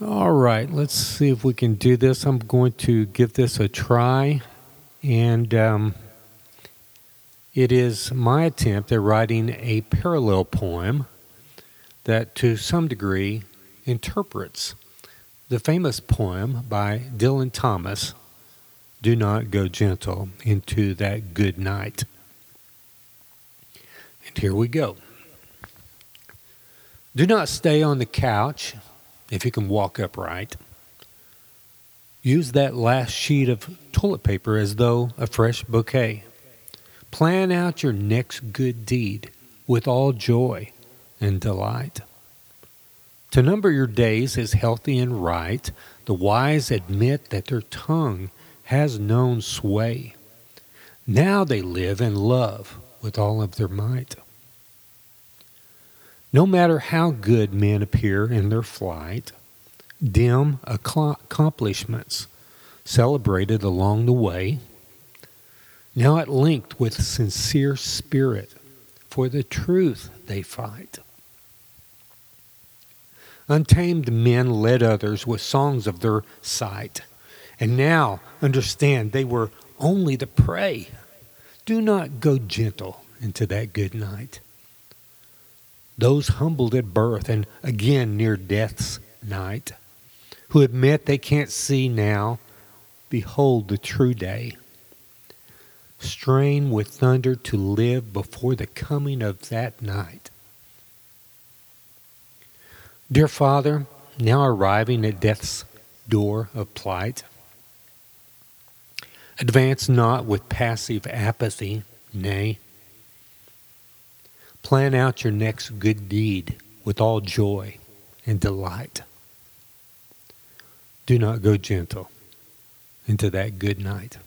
All right, let's see if we can do this. I'm going to give this a try. And um, it is my attempt at writing a parallel poem that, to some degree, interprets the famous poem by Dylan Thomas, Do Not Go Gentle, into that good night. And here we go. Do not stay on the couch if you can walk upright. Use that last sheet of toilet paper as though a fresh bouquet. Plan out your next good deed with all joy and delight. To number your days is healthy and right. The wise admit that their tongue has known sway. Now they live and love with all of their might. No matter how good men appear in their flight, dim accomplishments celebrated along the way, now at length with sincere spirit for the truth they fight. Untamed men led others with songs of their sight, and now understand they were only the prey. Do not go gentle into that good night those humbled at birth and again near death's night, who admit they can't see now, behold the true day. Strain with thunder to live before the coming of that night. Dear Father, now arriving at death's door of plight, advance not with passive apathy, nay, Plan out your next good deed with all joy and delight. Do not go gentle into that good night.